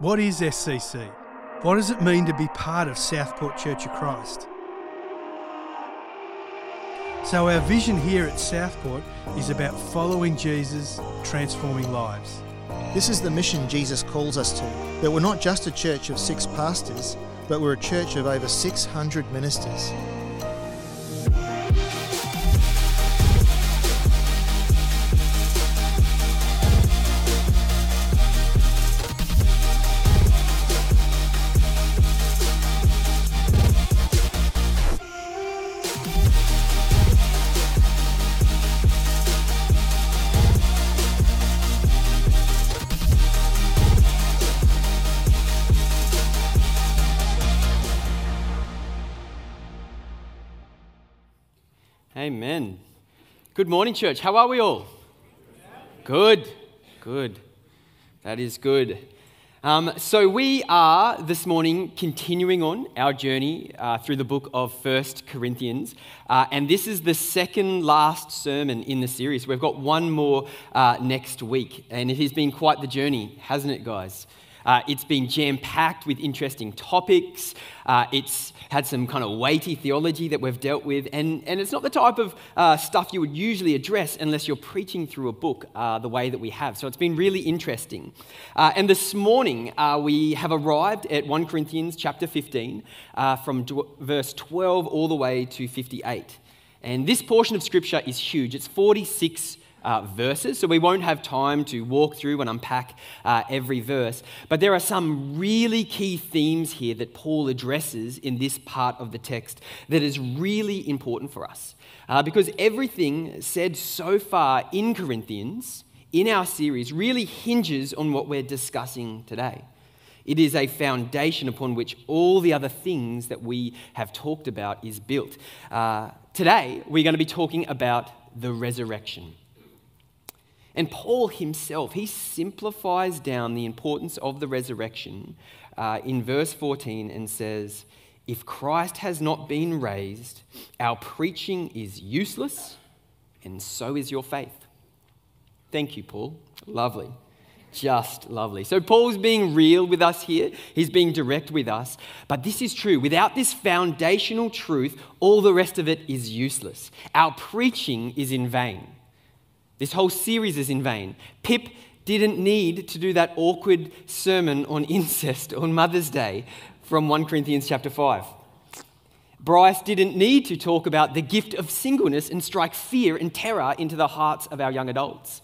What is SCC? What does it mean to be part of Southport Church of Christ? So, our vision here at Southport is about following Jesus, transforming lives. This is the mission Jesus calls us to that we're not just a church of six pastors, but we're a church of over 600 ministers. Morning, church. How are we all? Good. Good. That is good. Um, so, we are this morning continuing on our journey uh, through the book of First Corinthians. Uh, and this is the second last sermon in the series. We've got one more uh, next week. And it has been quite the journey, hasn't it, guys? Uh, it's been jam packed with interesting topics. Uh, it's had some kind of weighty theology that we've dealt with. And, and it's not the type of uh, stuff you would usually address unless you're preaching through a book uh, the way that we have. So it's been really interesting. Uh, and this morning, uh, we have arrived at 1 Corinthians chapter 15, from d- verse 12 all the way to 58. And this portion of scripture is huge. It's 46 uh, verses, so we won't have time to walk through and unpack uh, every verse. But there are some really key themes here that Paul addresses in this part of the text that is really important for us. Uh, because everything said so far in Corinthians, in our series, really hinges on what we're discussing today. It is a foundation upon which all the other things that we have talked about is built. Uh, today, we're going to be talking about the resurrection. And Paul himself, he simplifies down the importance of the resurrection uh, in verse 14 and says, If Christ has not been raised, our preaching is useless, and so is your faith. Thank you, Paul. Lovely. Just lovely. So, Paul's being real with us here. He's being direct with us. But this is true. Without this foundational truth, all the rest of it is useless. Our preaching is in vain. This whole series is in vain. Pip didn't need to do that awkward sermon on incest on Mother's Day from 1 Corinthians chapter 5. Bryce didn't need to talk about the gift of singleness and strike fear and terror into the hearts of our young adults.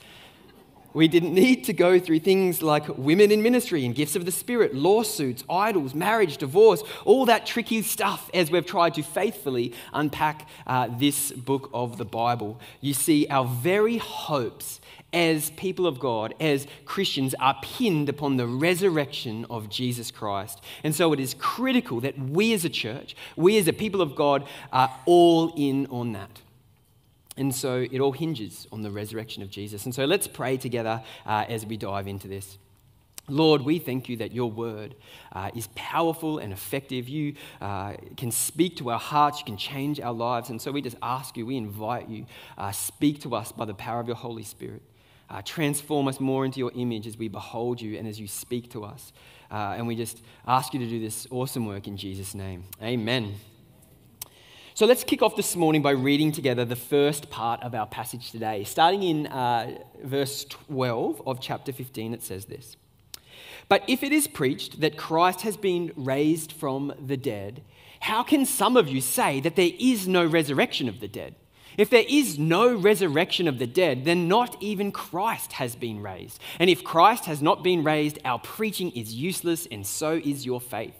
We didn't need to go through things like women in ministry and gifts of the Spirit, lawsuits, idols, marriage, divorce, all that tricky stuff as we've tried to faithfully unpack uh, this book of the Bible. You see, our very hopes as people of God, as Christians, are pinned upon the resurrection of Jesus Christ. And so it is critical that we as a church, we as a people of God, are all in on that. And so it all hinges on the resurrection of Jesus. And so let's pray together uh, as we dive into this. Lord, we thank you that your word uh, is powerful and effective. You uh, can speak to our hearts, you can change our lives. And so we just ask you, we invite you, uh, speak to us by the power of your Holy Spirit. Uh, transform us more into your image as we behold you and as you speak to us. Uh, and we just ask you to do this awesome work in Jesus' name. Amen. So let's kick off this morning by reading together the first part of our passage today. Starting in uh, verse 12 of chapter 15, it says this But if it is preached that Christ has been raised from the dead, how can some of you say that there is no resurrection of the dead? If there is no resurrection of the dead, then not even Christ has been raised. And if Christ has not been raised, our preaching is useless, and so is your faith.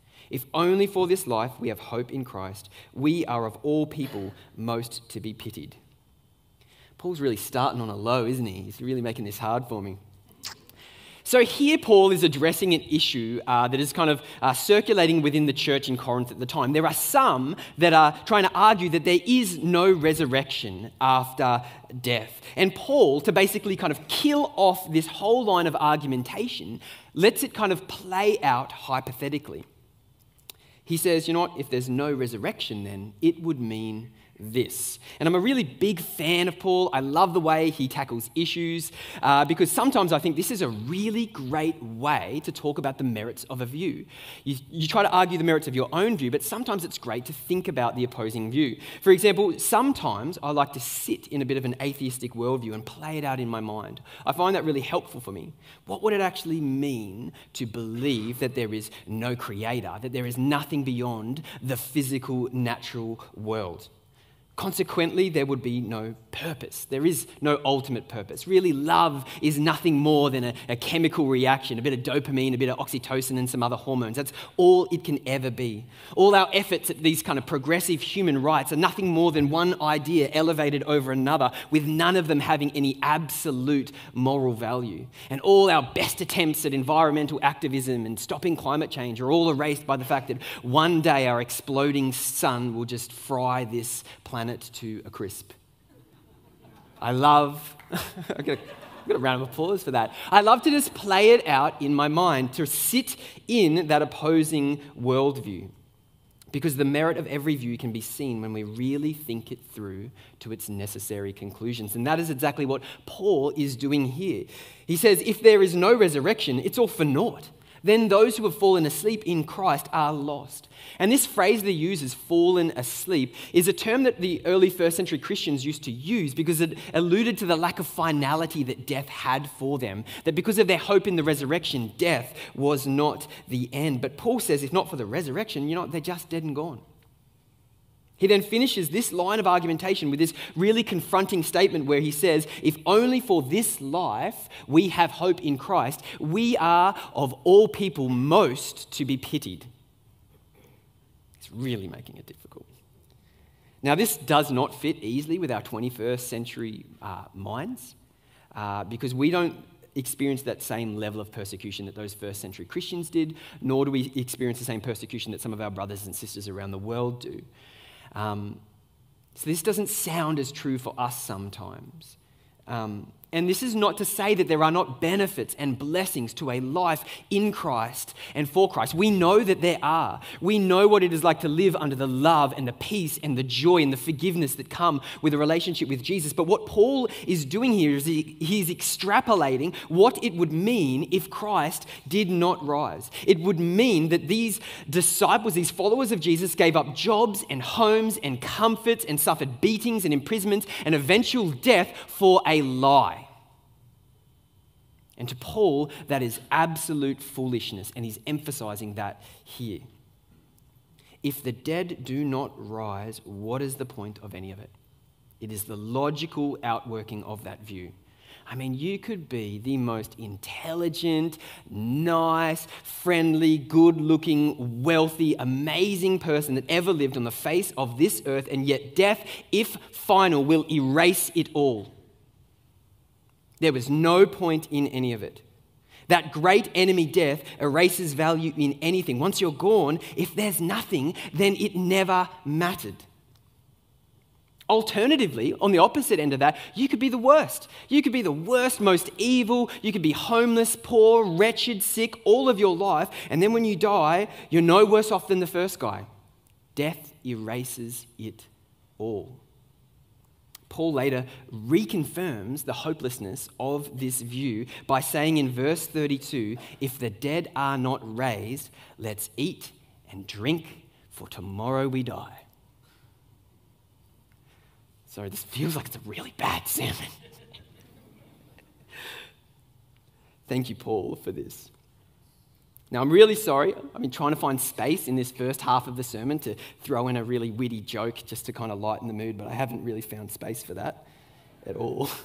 If only for this life we have hope in Christ, we are of all people most to be pitied. Paul's really starting on a low, isn't he? He's really making this hard for me. So here, Paul is addressing an issue uh, that is kind of uh, circulating within the church in Corinth at the time. There are some that are trying to argue that there is no resurrection after death. And Paul, to basically kind of kill off this whole line of argumentation, lets it kind of play out hypothetically. He says, you know what, if there's no resurrection, then it would mean this. And I'm a really big fan of Paul. I love the way he tackles issues uh, because sometimes I think this is a really great way to talk about the merits of a view. You, you try to argue the merits of your own view, but sometimes it's great to think about the opposing view. For example, sometimes I like to sit in a bit of an atheistic worldview and play it out in my mind. I find that really helpful for me. What would it actually mean to believe that there is no creator, that there is nothing beyond the physical, natural world? Consequently, there would be no purpose. There is no ultimate purpose. Really, love is nothing more than a, a, chemical reaction, a bit of dopamine, a bit of oxytocin, and some other hormones. That's all it can ever be. All our efforts at these kind of progressive human rights are nothing more than one idea elevated over another, with none of them having any absolute moral value. And all our best attempts at environmental activism and stopping climate change are all erased by the fact that one day our exploding sun will just fry this planet to a crisp. I love, I got a round of applause for that. I love to just play it out in my mind, to sit in that opposing worldview. Because the merit of every view can be seen when we really think it through to its necessary conclusions. And that is exactly what Paul is doing here. He says, if there is no resurrection, it's all for naught then those who have fallen asleep in Christ are lost. And this phrase they use is fallen asleep is a term that the early first century Christians used to use because it alluded to the lack of finality that death had for them. That because of their hope in the resurrection, death was not the end. But Paul says, if not for the resurrection, you know, they're just dead and gone. He then finishes this line of argumentation with this really confronting statement where he says, If only for this life we have hope in Christ, we are of all people most to be pitied. It's really making it difficult. Now, this does not fit easily with our 21st century uh, minds uh, because we don't experience that same level of persecution that those first century Christians did, nor do we experience the same persecution that some of our brothers and sisters around the world do. Um, so this doesn't sound as true for us sometimes. Um, and this is not to say that there are not benefits and blessings to a life in Christ and for Christ. We know that there are. We know what it is like to live under the love and the peace and the joy and the forgiveness that come with a relationship with Jesus. But what Paul is doing here is he, he's extrapolating what it would mean if Christ did not rise. It would mean that these disciples, these followers of Jesus, gave up jobs and homes and comforts and suffered beatings and imprisonments and eventual death for a lie. And to Paul, that is absolute foolishness, and he's emphasizing that here. If the dead do not rise, what is the point of any of it? It is the logical outworking of that view. I mean, you could be the most intelligent, nice, friendly, good looking, wealthy, amazing person that ever lived on the face of this earth, and yet death, if final, will erase it all. There was no point in any of it. That great enemy death erases value in anything. Once you're gone, if there's nothing, then it never mattered. Alternatively, on the opposite end of that, you could be the worst. You could be the worst, most evil. You could be homeless, poor, wretched, sick all of your life. And then when you die, you're no worse off than the first guy. Death erases it all. Paul later reconfirms the hopelessness of this view by saying in verse 32 if the dead are not raised, let's eat and drink, for tomorrow we die. Sorry, this feels like it's a really bad sermon. Thank you, Paul, for this. Now, I'm really sorry. I've been trying to find space in this first half of the sermon to throw in a really witty joke just to kind of lighten the mood, but I haven't really found space for that at all.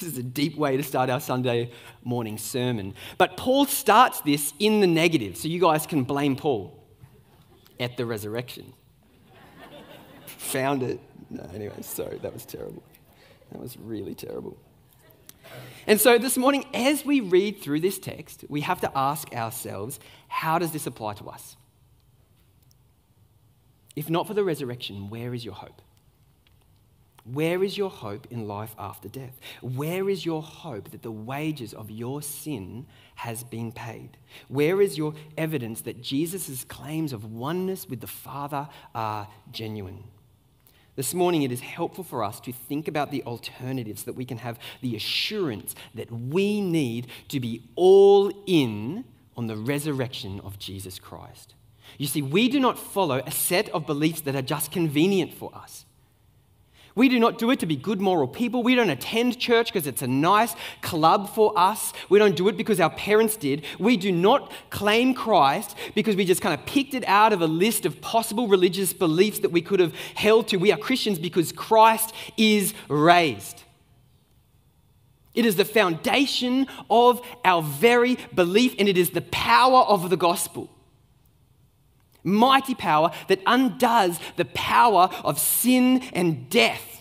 This is a deep way to start our Sunday morning sermon. But Paul starts this in the negative, so you guys can blame Paul at the resurrection. Found it. No, anyway, sorry, that was terrible. That was really terrible. And so this morning, as we read through this text, we have to ask ourselves how does this apply to us? If not for the resurrection, where is your hope? Where is your hope in life after death? Where is your hope that the wages of your sin has been paid? Where is your evidence that Jesus' claims of oneness with the Father are genuine? This morning, it is helpful for us to think about the alternatives that we can have the assurance that we need to be all in on the resurrection of Jesus Christ. You see, we do not follow a set of beliefs that are just convenient for us. We do not do it to be good moral people. We don't attend church because it's a nice club for us. We don't do it because our parents did. We do not claim Christ because we just kind of picked it out of a list of possible religious beliefs that we could have held to. We are Christians because Christ is raised. It is the foundation of our very belief, and it is the power of the gospel mighty power that undoes the power of sin and death.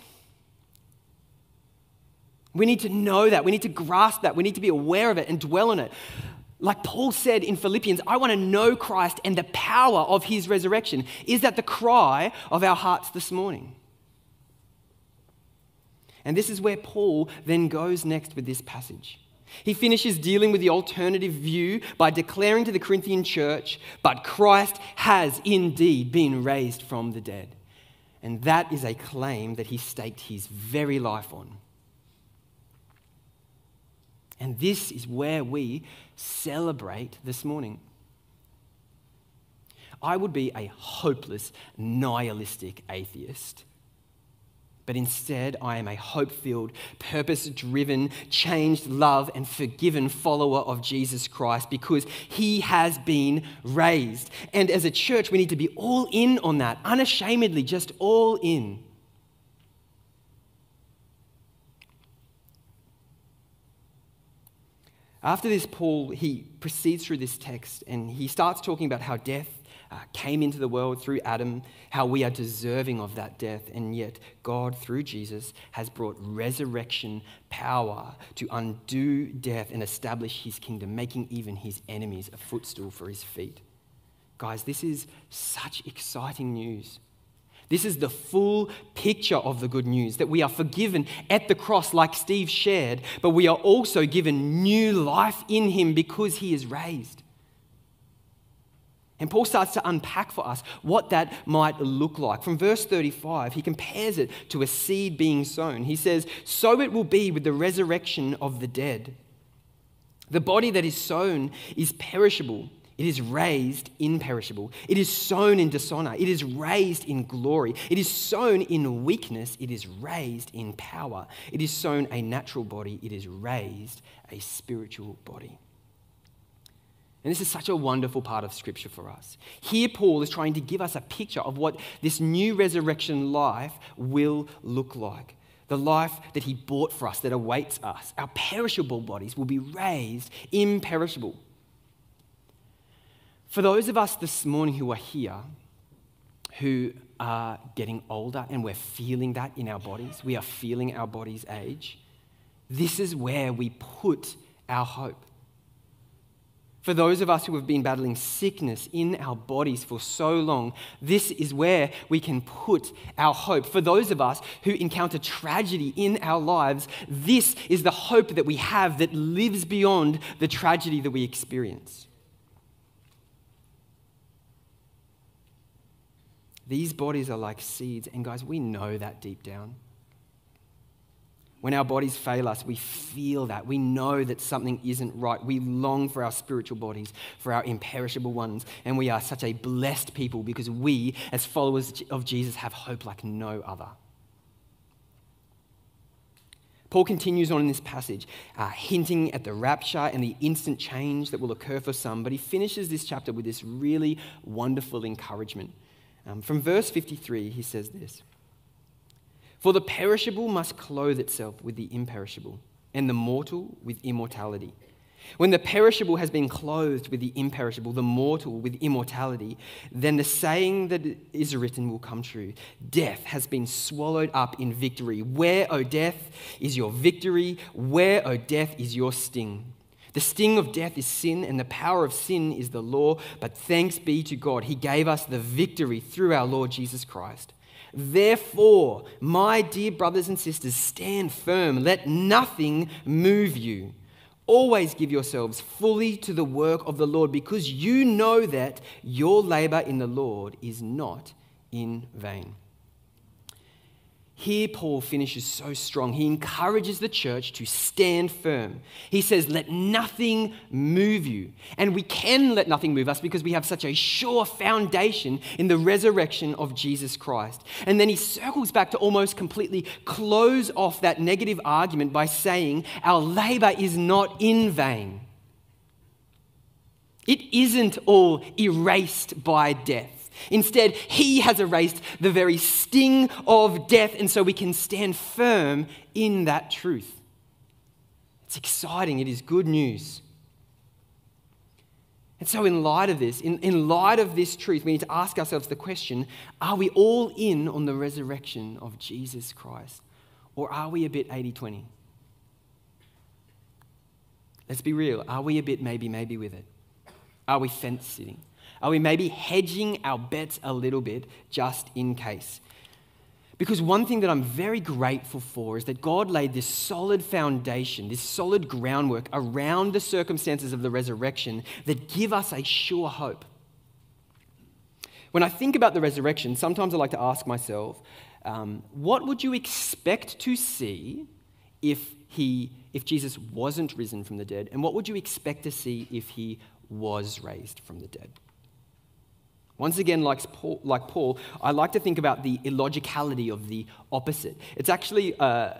We need to know that. We need to grasp that. We need to be aware of it and dwell on it. Like Paul said in Philippians, I want to know Christ and the power of his resurrection. Is that the cry of our hearts this morning? And this is where Paul then goes next with this passage. He finishes dealing with the alternative view by declaring to the Corinthian church, but Christ has indeed been raised from the dead. And that is a claim that he staked his very life on. And this is where we celebrate this morning. I would be a hopeless, nihilistic atheist but instead, I am a hope filled, purpose driven, changed, love, and forgiven follower of Jesus Christ because he has been raised. And as a church, we need to be all in on that, unashamedly, just all in. After this, Paul, he proceeds through this text and he starts talking about how death uh, came into the world through Adam, how we are deserving of that death, and yet God, through Jesus, has brought resurrection power to undo death and establish his kingdom, making even his enemies a footstool for his feet. Guys, this is such exciting news. This is the full picture of the good news that we are forgiven at the cross, like Steve shared, but we are also given new life in him because he is raised. And Paul starts to unpack for us what that might look like. From verse 35, he compares it to a seed being sown. He says, So it will be with the resurrection of the dead. The body that is sown is perishable, it is raised imperishable. It is sown in dishonor, it is raised in glory. It is sown in weakness, it is raised in power. It is sown a natural body, it is raised a spiritual body. And this is such a wonderful part of Scripture for us. Here, Paul is trying to give us a picture of what this new resurrection life will look like. The life that he bought for us, that awaits us. Our perishable bodies will be raised imperishable. For those of us this morning who are here, who are getting older and we're feeling that in our bodies, we are feeling our bodies age, this is where we put our hope. For those of us who have been battling sickness in our bodies for so long, this is where we can put our hope. For those of us who encounter tragedy in our lives, this is the hope that we have that lives beyond the tragedy that we experience. These bodies are like seeds, and guys, we know that deep down. When our bodies fail us, we feel that. We know that something isn't right. We long for our spiritual bodies, for our imperishable ones. And we are such a blessed people because we, as followers of Jesus, have hope like no other. Paul continues on in this passage, uh, hinting at the rapture and the instant change that will occur for some, but he finishes this chapter with this really wonderful encouragement. Um, from verse 53, he says this. For the perishable must clothe itself with the imperishable, and the mortal with immortality. When the perishable has been clothed with the imperishable, the mortal with immortality, then the saying that is written will come true Death has been swallowed up in victory. Where, O death, is your victory? Where, O death, is your sting? The sting of death is sin, and the power of sin is the law. But thanks be to God, He gave us the victory through our Lord Jesus Christ. Therefore, my dear brothers and sisters, stand firm. Let nothing move you. Always give yourselves fully to the work of the Lord because you know that your labor in the Lord is not in vain. Here, Paul finishes so strong. He encourages the church to stand firm. He says, Let nothing move you. And we can let nothing move us because we have such a sure foundation in the resurrection of Jesus Christ. And then he circles back to almost completely close off that negative argument by saying, Our labor is not in vain. It isn't all erased by death. Instead, he has erased the very sting of death, and so we can stand firm in that truth. It's exciting, it is good news. And so, in light of this, in, in light of this truth, we need to ask ourselves the question are we all in on the resurrection of Jesus Christ? Or are we a bit 80 20? Let's be real. Are we a bit maybe, maybe with it? Are we fence sitting? Are we maybe hedging our bets a little bit just in case? Because one thing that I'm very grateful for is that God laid this solid foundation, this solid groundwork around the circumstances of the resurrection that give us a sure hope. When I think about the resurrection, sometimes I like to ask myself, um, what would you expect to see if, he, if Jesus wasn't risen from the dead? And what would you expect to see if he was raised from the dead? Once again, like Paul, like Paul, I like to think about the illogicality of the opposite. It's actually, uh,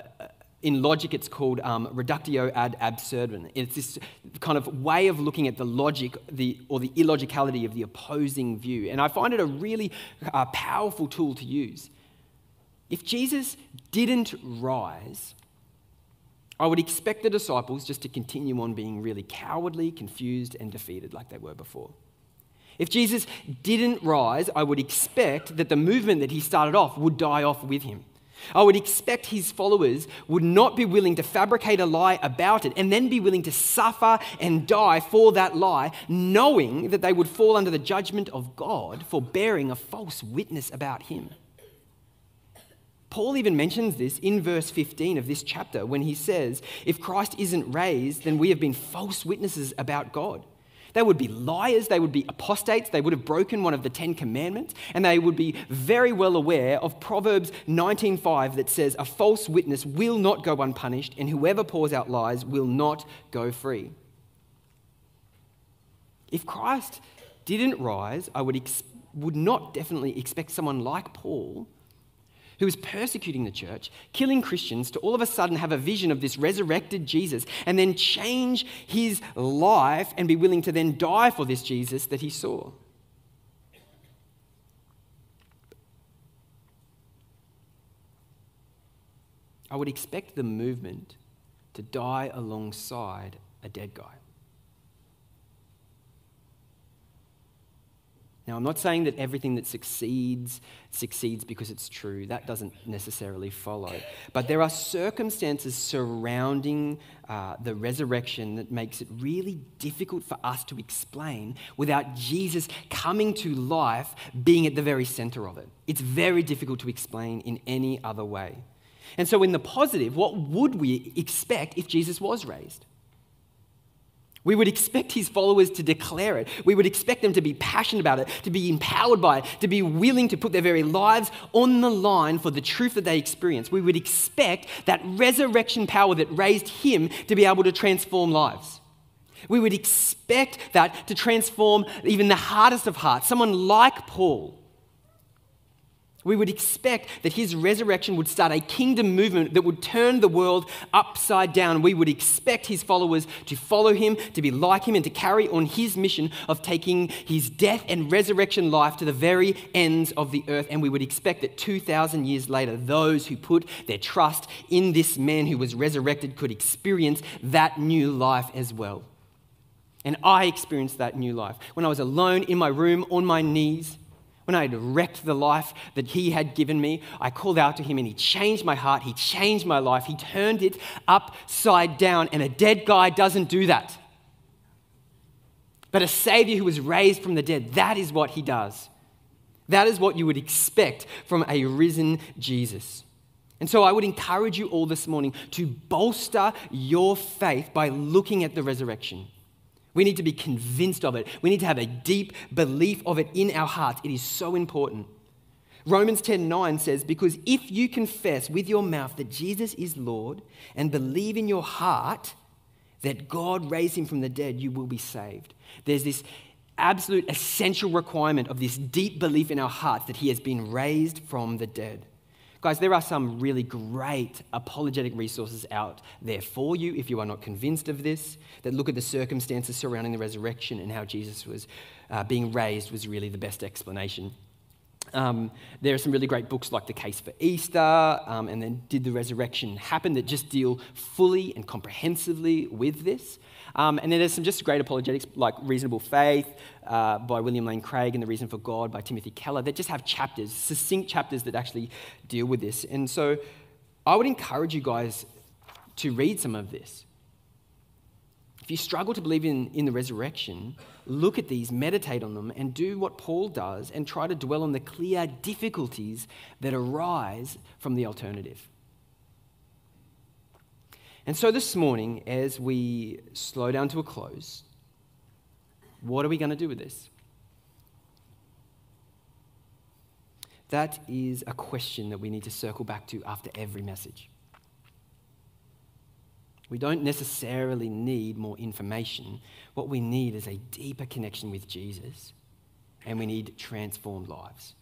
in logic, it's called um, reductio ad absurdum. It's this kind of way of looking at the logic the, or the illogicality of the opposing view. And I find it a really uh, powerful tool to use. If Jesus didn't rise, I would expect the disciples just to continue on being really cowardly, confused, and defeated like they were before. If Jesus didn't rise, I would expect that the movement that he started off would die off with him. I would expect his followers would not be willing to fabricate a lie about it and then be willing to suffer and die for that lie, knowing that they would fall under the judgment of God for bearing a false witness about him. Paul even mentions this in verse 15 of this chapter when he says, If Christ isn't raised, then we have been false witnesses about God. They would be liars, they would be apostates, they would have broken one of the 10 commandments, and they would be very well aware of Proverbs 19:5 that says a false witness will not go unpunished and whoever pours out lies will not go free. If Christ didn't rise, I would, ex- would not definitely expect someone like Paul who was persecuting the church, killing Christians, to all of a sudden have a vision of this resurrected Jesus and then change his life and be willing to then die for this Jesus that he saw. I would expect the movement to die alongside a dead guy. Now, I'm not saying that everything that succeeds succeeds because it's true. That doesn't necessarily follow. But there are circumstances surrounding uh, the resurrection that makes it really difficult for us to explain without Jesus coming to life being at the very center of it. It's very difficult to explain in any other way. And so, in the positive, what would we expect if Jesus was raised? We would expect his followers to declare it. We would expect them to be passionate about it, to be empowered by it, to be willing to put their very lives on the line for the truth that they experience. We would expect that resurrection power that raised him to be able to transform lives. We would expect that to transform even the hardest of hearts, someone like Paul we would expect that his resurrection would start a kingdom movement that would turn the world upside down. We would expect his followers to follow him, to be like him, and to carry on his mission of taking his death and resurrection life to the very ends of the earth. And we would expect that 2,000 years later, those who put their trust in this man who was resurrected could experience that new life as well. And I experienced that new life. When I was alone in my room on my knees, when I had wrecked the life that He had given me, I called out to Him and He changed my heart. He changed my life. He turned it upside down. And a dead guy doesn't do that. But a Savior who was raised from the dead, that is what He does. That is what you would expect from a risen Jesus. And so I would encourage you all this morning to bolster your faith by looking at the resurrection. We need to be convinced of it. We need to have a deep belief of it in our hearts. It is so important. Romans 10:9 says, "Because if you confess with your mouth that Jesus is Lord and believe in your heart that God raised him from the dead, you will be saved." There's this absolute essential requirement of this deep belief in our hearts that he has been raised from the dead. Guys, there are some really great apologetic resources out there for you if you are not convinced of this, that look at the circumstances surrounding the resurrection and how Jesus was uh, being raised was really the best explanation. Um, there are some really great books like The Case for Easter um, and then Did the Resurrection Happen that just deal fully and comprehensively with this. Um, and then there's some just great apologetics like Reasonable Faith uh, by William Lane Craig and The Reason for God by Timothy Keller that just have chapters, succinct chapters that actually deal with this. And so I would encourage you guys to read some of this. If you struggle to believe in, in the resurrection, look at these, meditate on them, and do what Paul does and try to dwell on the clear difficulties that arise from the alternative. And so this morning, as we slow down to a close, what are we going to do with this? That is a question that we need to circle back to after every message. We don't necessarily need more information. What we need is a deeper connection with Jesus, and we need transformed lives.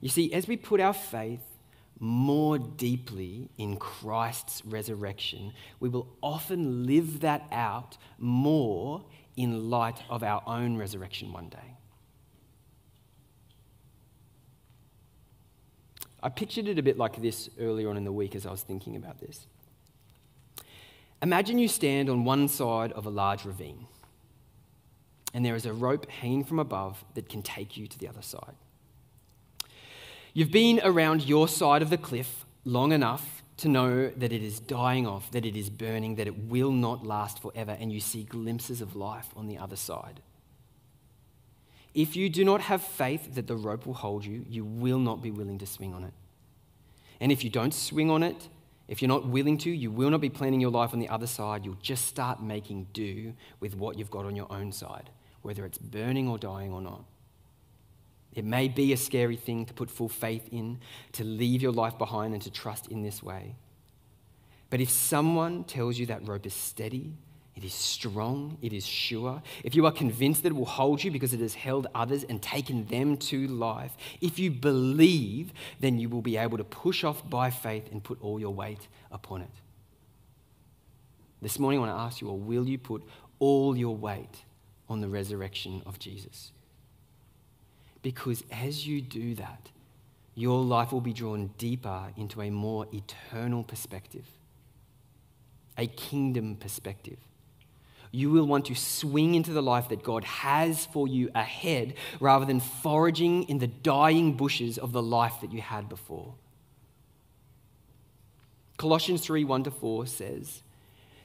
You see, as we put our faith more deeply in Christ's resurrection, we will often live that out more in light of our own resurrection one day. I pictured it a bit like this earlier on in the week as I was thinking about this. Imagine you stand on one side of a large ravine, and there is a rope hanging from above that can take you to the other side. You've been around your side of the cliff long enough to know that it is dying off, that it is burning, that it will not last forever, and you see glimpses of life on the other side. If you do not have faith that the rope will hold you, you will not be willing to swing on it. And if you don't swing on it, if you're not willing to, you will not be planning your life on the other side. You'll just start making do with what you've got on your own side, whether it's burning or dying or not. It may be a scary thing to put full faith in, to leave your life behind and to trust in this way. But if someone tells you that rope is steady, it is strong, it is sure. If you are convinced that it will hold you because it has held others and taken them to life, if you believe, then you will be able to push off by faith and put all your weight upon it. This morning, I want to ask you, or will you put all your weight on the resurrection of Jesus? Because as you do that, your life will be drawn deeper into a more eternal perspective, a kingdom perspective. You will want to swing into the life that God has for you ahead rather than foraging in the dying bushes of the life that you had before. Colossians 3 1 to 4 says,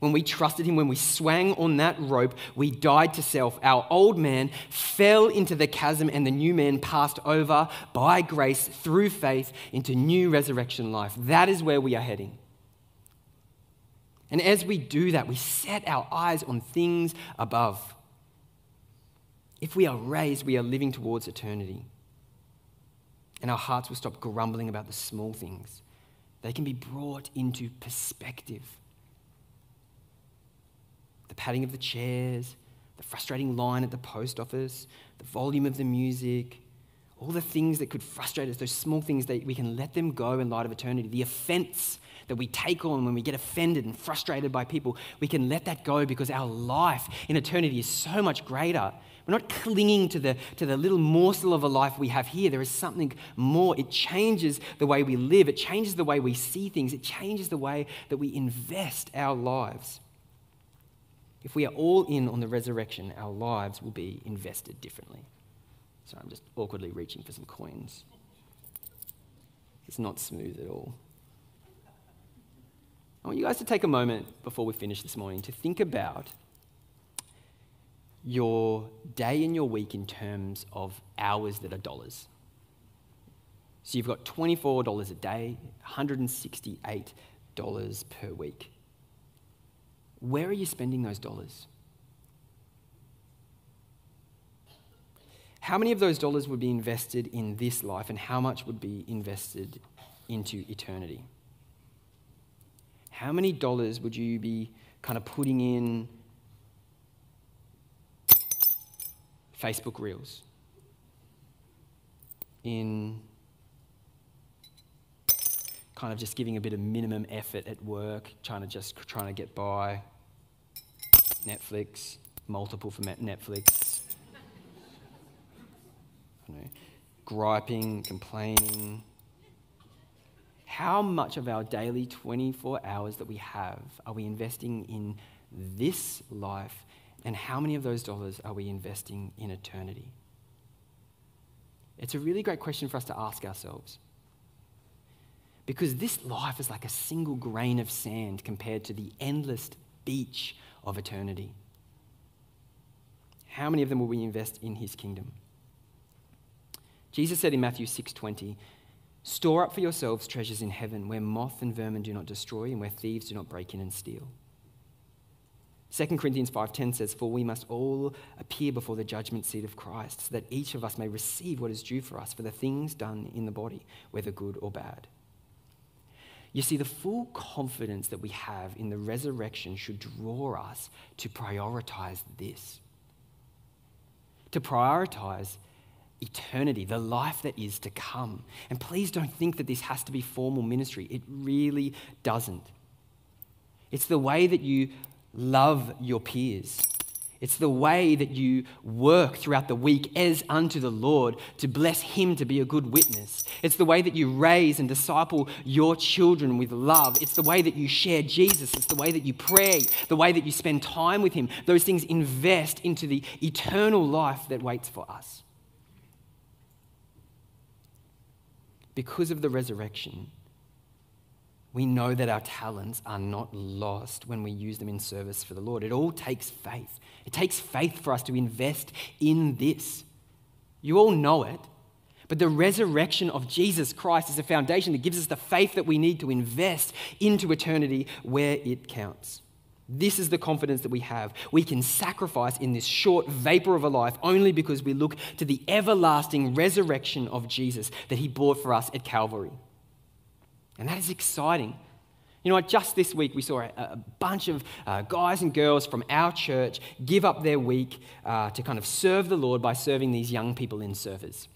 When we trusted Him, when we swang on that rope, we died to self. Our old man fell into the chasm, and the new man passed over by grace through faith into new resurrection life. That is where we are heading. And as we do that, we set our eyes on things above. If we are raised, we are living towards eternity. And our hearts will stop grumbling about the small things. They can be brought into perspective the padding of the chairs, the frustrating line at the post office, the volume of the music, all the things that could frustrate us, those small things that we can let them go in light of eternity, the offense that we take on when we get offended and frustrated by people, we can let that go because our life in eternity is so much greater. We're not clinging to the, to the little morsel of a life we have here. There is something more. It changes the way we live, it changes the way we see things, it changes the way that we invest our lives. If we are all in on the resurrection, our lives will be invested differently. So I'm just awkwardly reaching for some coins. It's not smooth at all. I want you guys to take a moment before we finish this morning to think about your day and your week in terms of hours that are dollars. So you've got $24 a day, $168 per week. Where are you spending those dollars? How many of those dollars would be invested in this life, and how much would be invested into eternity? How many dollars would you be kind of putting in Facebook Reels? In kind of just giving a bit of minimum effort at work, trying to just trying to get by. Netflix, multiple for Netflix know, griping, complaining. How much of our daily 24 hours that we have are we investing in this life, and how many of those dollars are we investing in eternity? It's a really great question for us to ask ourselves. Because this life is like a single grain of sand compared to the endless beach of eternity. How many of them will we invest in his kingdom? Jesus said in Matthew 6:20, "Store up for yourselves treasures in heaven where moth and vermin do not destroy and where thieves do not break in and steal." 2 Corinthians 5:10 says, "For we must all appear before the judgment seat of Christ, so that each of us may receive what is due for us for the things done in the body, whether good or bad." You see, the full confidence that we have in the resurrection should draw us to prioritize this. To prioritize eternity, the life that is to come. And please don't think that this has to be formal ministry. It really doesn't. It's the way that you love your peers. It's the way that you work throughout the week as unto the Lord to bless Him to be a good witness. It's the way that you raise and disciple your children with love. It's the way that you share Jesus. It's the way that you pray, the way that you spend time with Him. Those things invest into the eternal life that waits for us. because of the resurrection, we know that our talents are not lost when we use them in service for the Lord. It all takes faith. It takes faith for us to invest in this. You all know it, but the resurrection of Jesus Christ is a foundation that gives us the faith that we need to invest into eternity where it counts. This is the confidence that we have. We can sacrifice in this short vapor of a life only because we look to the everlasting resurrection of Jesus that he bought for us at Calvary. And that is exciting. You know what? Just this week, we saw a, a bunch of uh, guys and girls from our church give up their week uh, to kind of serve the Lord by serving these young people in Surfers.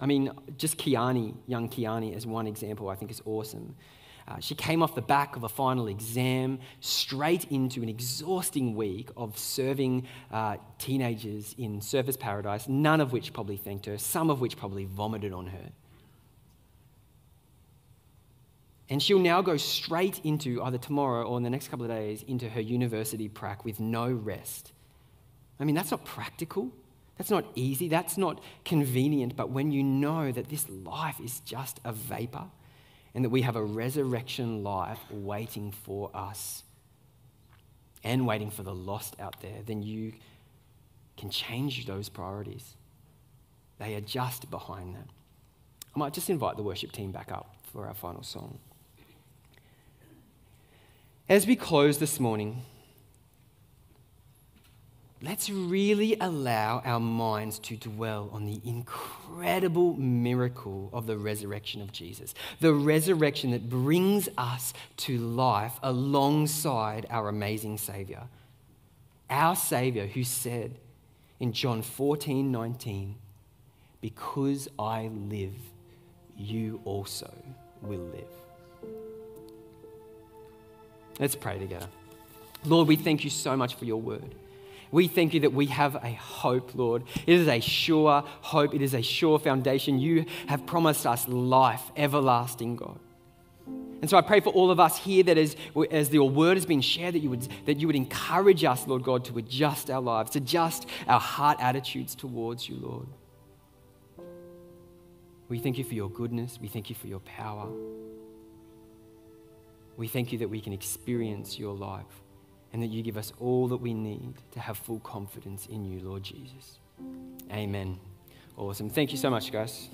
I mean, just Kiani, young Kiani, as one example, I think is awesome. Uh, she came off the back of a final exam straight into an exhausting week of serving uh, teenagers in Surfers Paradise, none of which probably thanked her, some of which probably vomited on her. And she'll now go straight into, either tomorrow or in the next couple of days, into her university prac with no rest. I mean, that's not practical. That's not easy. That's not convenient. But when you know that this life is just a vapor, and that we have a resurrection life waiting for us and waiting for the lost out there, then you can change those priorities. They are just behind that. I might just invite the worship team back up for our final song. As we close this morning, let's really allow our minds to dwell on the incredible miracle of the resurrection of Jesus. The resurrection that brings us to life alongside our amazing Savior. our Savior, who said in John 14 19, Because I live, you also will live. Let's pray together. Lord, we thank you so much for your word. We thank you that we have a hope, Lord. It is a sure hope, it is a sure foundation. You have promised us life, everlasting, God. And so I pray for all of us here that as, as your word has been shared, that you, would, that you would encourage us, Lord God, to adjust our lives, to adjust our heart attitudes towards you, Lord. We thank you for your goodness. We thank you for your power. We thank you that we can experience your life and that you give us all that we need to have full confidence in you, Lord Jesus. Amen. Awesome. Thank you so much, guys.